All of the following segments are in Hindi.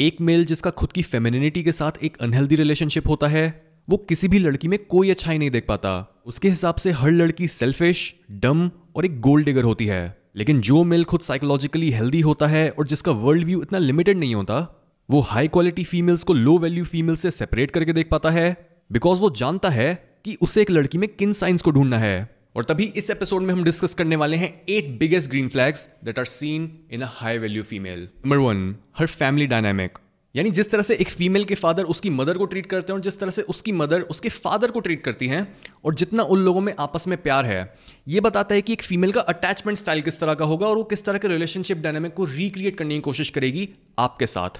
एक मेल जिसका खुद की फेमिनिटी के साथ एक अनहेल्दी रिलेशनशिप होता है, वो किसी भी लड़की में कोई अच्छाई नहीं देख पाता। उसके हिसाब से हर लड़की सेल्फिश डम और एक गोल्ड डिगर होती है। लेकिन जो मेल खुद साइकोलॉजिकली हेल्दी होता है और जिसका वर्ल्ड व्यू इतना लिमिटेड नहीं होता, वो हाई क्वालिटी फीमेल्स को लो वैल्यू फीमेल से सेपरेट करके देख पाता है बिकॉज़ वो जानता है कि उसे एक लड़की में किन साइंस को ढूंढना है। और तभी इस एपिसोड में हम डिस्कस करने वाले हैं eight biggest green flags that are seen in a high value female number one her family dynamic यानी जिस तरह से एक फीमेल के फादर उसकी मदर को ट्रीट करते हैं और जिस तरह से उसकी मदर उसके फादर को ट्रीट करती हैं और जितना उन लोगों में आपस में प्यार है, ये बताता है कि एक फीमेल का अटैचमेंट स्टाइल किस तरह का होगा और वो किस तरह के रिलेशनशिप डायनामिक को रिक्रिएट करने की कोशिश करेगी आपके साथ।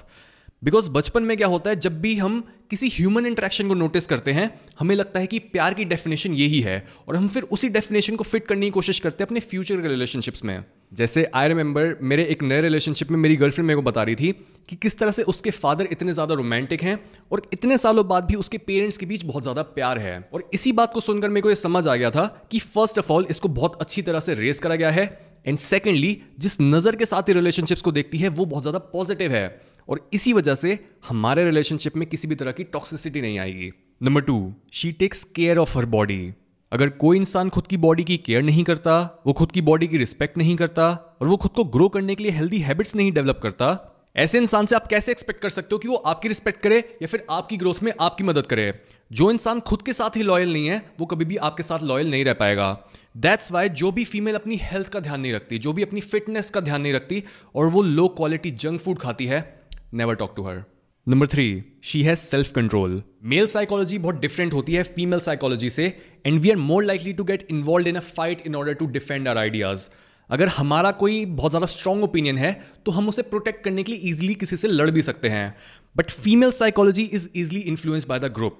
बिकॉज़ बचपन में क्या होता है, जब भी हम किसी ह्यूमन इंटरेक्शन को नोटिस करते हैं, हमें लगता है कि प्यार की डेफिनेशन यही है और हम फिर उसी डेफिनेशन को फिट करने की कोशिश करते हैं अपने फ्यूचर के रिलेशनशिप्स में। जैसे आई रिमेंबर मेरे एक नए रिलेशनशिप में मेरी गर्लफ्रेंड मेरे को बता रही थी कि किस तरह से उसके फादर इतने ज़्यादा रोमांटिक हैं और इतने सालों बाद भी उसके पेरेंट्स के बीच बहुत ज़्यादा प्यार है। और इसी बात को सुनकर मेरे को ये समझ आ गया था कि फ़र्स्ट ऑफ़ ऑल इसको बहुत अच्छी तरह से रेस करा गया है। एंड सेकेंडली जिस नज़र के साथ ही रिलेशनशिप्स को देखती है, वो बहुत ज़्यादा पॉजिटिव है। और इसी वजह से हमारे रिलेशनशिप में किसी भी तरह की टॉक्सिसिटी नहीं आएगी। Number two she takes care of her body अगर कोई इंसान खुद की बॉडी की केयर नहीं करता, वो खुद की बॉडी की रिस्पेक्ट नहीं करता, और वो खुद को ग्रो करने के लिए हेल्दी हैबिट्स नहीं डेवलप करता, ऐसे इंसान से आप कैसे एक्सपेक्ट कर सकते हो कि वो आपकी रिस्पेक्ट करे या फिर आपकी ग्रोथ में आपकी मदद करे? जो इंसान खुद के साथ ही लॉयल नहीं है, वो कभी भी आपके साथ लॉयल नहीं रह पाएगा। दैट्स वाई जो भी फीमेल अपनी हेल्थ का ध्यान नहीं रखती, जो भी अपनी फिटनेस का ध्यान नहीं रखती, और वो लो क्वालिटी जंक फ़ूड खाती है never talk to her number three she has self control male psychology बहुत डिफरेंट होती है फीमेल साइकोलॉजी से and we are more likely to get involve in a fight in order to defend our ideas अगर हमारा कोई बहुत ज़्यादा स्ट्रॉन्ग ओपिनियन है तो हम उसे प्रोटेक्ट करने के लिए ईजिली किसी से लड़ भी सकते हैं. But female psychology is easily influence by the group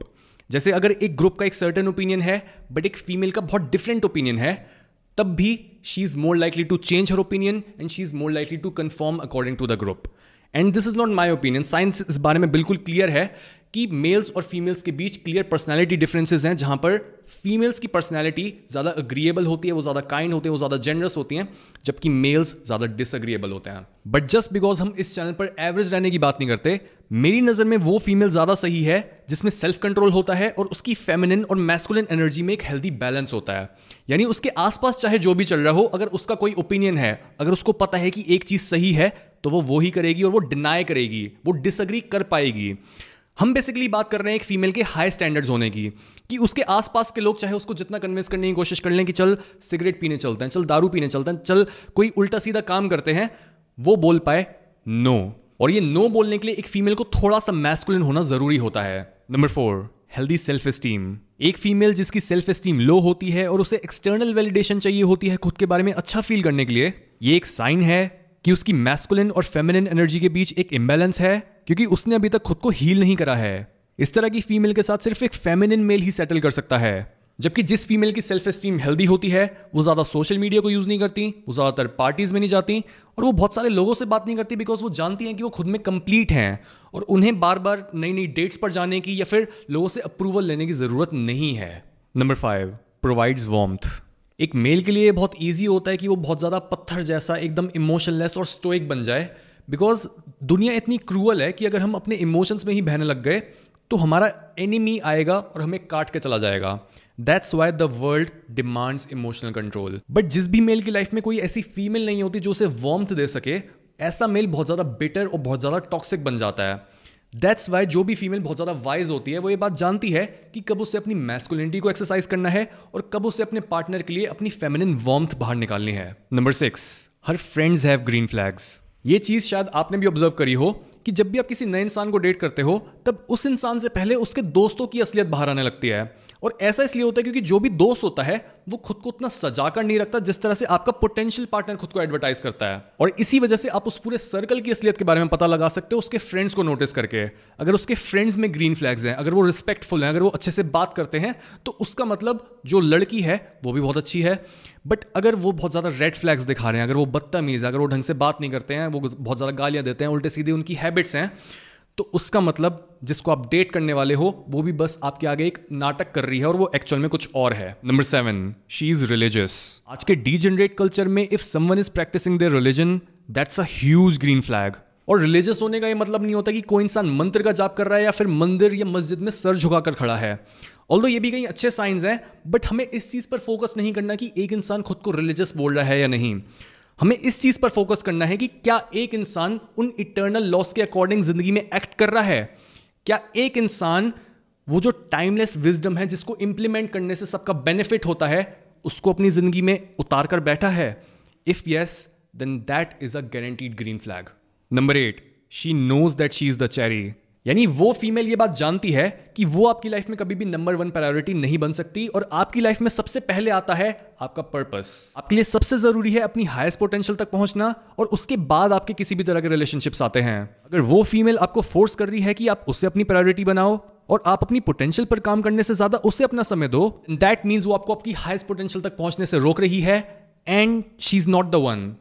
जैसे अगर एक ग्रुप का एक सर्टन ओपिनियन है बट एक फीमेल का बहुत डिफरेंट ओपिनियन है तब भी she is more likely to change her opinion and she is more likely to confirm according to the group and this is not my opinion science इस बारे में बिल्कुल क्लियर है कि मेल्स और फीमेल्स के बीच क्लियर पर्सनैलिटी डिफरेंसेज हैं, जहाँ पर फीमेल्स की पर्सनैलिटी ज़्यादा अग्रीएबल होती है, वो ज़्यादा काइंड होते हैं, वो ज़्यादा जेनरस होती हैं, जबकि मेल्स ज़्यादा डिसअग्रीएबल होते हैं। बट जस्ट बिकॉज़ हम इस चैनल पर एवरेज रहने की बात नहीं करते, मेरी नज़र में वो फीमेल ज़्यादा सही है, जिसमें सेल्फ कंट्रोल होता है और उसकी फेमिनिन और मैस्कुलिन एनर्जी में एक हेल्दी बैलेंस होता है। यानी उसके आसपास चाहे जो भी चल रहा हो, अगर उसका कोई ओपिनियन है, अगर उसको पता है कि एक चीज़ सही है तो वो वो ही करेगी और वो डिनाई करेगी, वो डिसअग्री कर पाएगी। हम बेसिकली बात कर रहे हैं एक फीमेल के हाई स्टैंडर्ड्स होने की, कि उसके आसपास के लोग चाहे उसको जितना कन्विंस करने की कोशिश कर लें कि चल सिगरेट पीने चलते हैं, चल दारू पीने चलते हैं, चल कोई उल्टा सीधा काम करते हैं, वो बोल पाए नो और ये नो बोलने के लिए एक फीमेल को थोड़ा सा मैस्कुलिन होना ज़रूरी होता है। Number four healthy self esteem एक फीमेल जिसकी सेल्फ एस्टीम लो होती है और उसे एक्सटर्नल वैलिडेशन चाहिए होती है खुद के बारे में अच्छा फील करने के लिए, ये एक साइन है कि उसकी मैस्कुलिन और फेमिनिन एनर्जी के बीच एक इम्बेलेंस है, क्योंकि उसने अभी तक खुद को हील नहीं करा है। इस तरह की फीमेल के साथ सिर्फ़ एक फेमिनिन मेल ही सेटल कर सकता है, जबकि जिस फीमेल की सेल्फ एस्टीम हेल्दी होती है, वो ज़्यादा सोशल मीडिया को यूज़ नहीं करती, वो ज़्यादातर पार्टीज़ में नहीं जाती, और वो बहुत सारे लोगों से बात नहीं करती बिकॉज़ वो जानती हैं कि वो खुद में कंप्लीट हैं, और उन्हें बार बार नई नई डेट्स पर जाने की या फिर लोगों से अप्रूवल लेने की ज़रूरत नहीं है। नंबर फाइव प्रोवाइड्स वॉम्थ एक मेल के लिए बहुत ईजी होता है कि वो बहुत ज़्यादा पत्थर जैसा, एकदम इमोशनलेस और स्टोइक बन जाए। बिकॉज़ दुनिया इतनी क्रूअल है कि अगर हम अपने इमोशंस में ही बहने लग गए तो हमारा एनिमी आएगा और हमें काट के चला जाएगा। That's why the world demands emotional control but जिस भी मेल की लाइफ में कोई ऐसी फीमेल नहीं होती जो उसे वॉर्मथ दे सके, ऐसा मेल बहुत ज़्यादा बेटर और बहुत ज़्यादा टॉक्सिक बन जाता है। दैट्स वाई जो भी फीमेल बहुत ज़्यादा वाइज होती है, वो ये बात जानती है कि कब उसे अपनी मैस्कुलिनिटी को एक्सरसाइज करना है और कब उसे अपने पार्टनर के लिए अपनी फेमिनिन वॉर्मथ बाहर निकालनी है। Number six her friends have green flags ये चीज़ शायद आपने भी ऑब्ज़र्व करी हो कि जब भी आप किसी नए इंसान को डेट करते हो, तब उस इंसान से पहले उसके दोस्तों की असलियत बाहर आने लगती है। और ऐसा इसलिए होता है क्योंकि जो भी दोस्त होता है वो खुद को उतना सजा कर नहीं रखता जिस तरह से आपका पोटेंशियल पार्टनर खुद को एडवर्टाइज करता है। और इसी वजह से आप उस पूरे सर्कल की असलियत के बारे में पता लगा सकते हो, उसके फ्रेंड्स को नोटिस करके। अगर उसके फ्रेंड्स में ग्रीन फ्लैग्स हैं, अगर वो रिस्पेक्टफुल हैं, अगर वो अच्छे से बात करते हैं तो उसका मतलब जो लड़की है, वो भी बहुत अच्छी है। बट अगर वो बहुत ज़्यादा रेड फ्लैग्स दिखा रहे हैं, अगर वो बदतमीज़ है, अगर वो ढंग से बात नहीं करते हैं, वो बहुत ज़्यादा गालियाँ देते हैं, उल्टे सीधे उनकी हैबिट्स हैं तो उसका मतलब जिसको आप डेट करने वाले हो वो भी बस आपके आगे एक नाटक कर रही है और वो एक्चुअल में कुछ और है। Number seven she is religious आज के डी जनरेट कल्चर में if someone is practising their religion that's a huge green flag और रिलीजियस होने का ये मतलब नहीं होता कि कोई इंसान मंत्र का जाप कर रहा है या फिर मंदिर या मस्जिद में सर झुकाकर खड़ा है। ऑल ये भी कई अच्छे साइंस हैं बट हमें इस चीज़ पर फोकस नहीं करना कि एक इंसान खुद को रिलीजियस बोल रहा है या नहीं। हमें इस चीज़ पर फोकस करना है कि क्या एक इंसान उन इटर्नल लॉस के अकॉर्डिंग ज़िंदगी में एक्ट कर रहा है? क्या एक इंसान वो जो टाइमलेस विजडम है जिसको इंप्लीमेंट करने से सबका बेनिफिट होता है, उसको अपनी ज़िंदगी में उतार कर बैठा है? If yes then that is a guaranteed green flag number eight she knows that she is the cherry यानी वो फीमेल ये बात जानती है कि वो आपकी लाइफ में कभी भी नंबर वन प्रायोरिटी नहीं बन सकती और आपकी लाइफ में सबसे पहले आता है आपका पर्पस आपके लिए सबसे ज़रूरी है अपनी हाईएस्ट पोटेंशियल तक पहुँचना और उसके बाद आपके किसी भी तरह के रिलेशनशिप्स आते हैं। अगर वो फीमेल आपको फोर्स कर रही है कि आप उससे अपनी प्रायोरिटी बनाओ और आप अपनी पोटेंशियल पर काम करने से ज़्यादा उसे अपना समय दो दैट मीन्स वो आपको आपकी हाईएस्ट पोटेंशियल तक पहुँचने से रोक रही है and she is not the one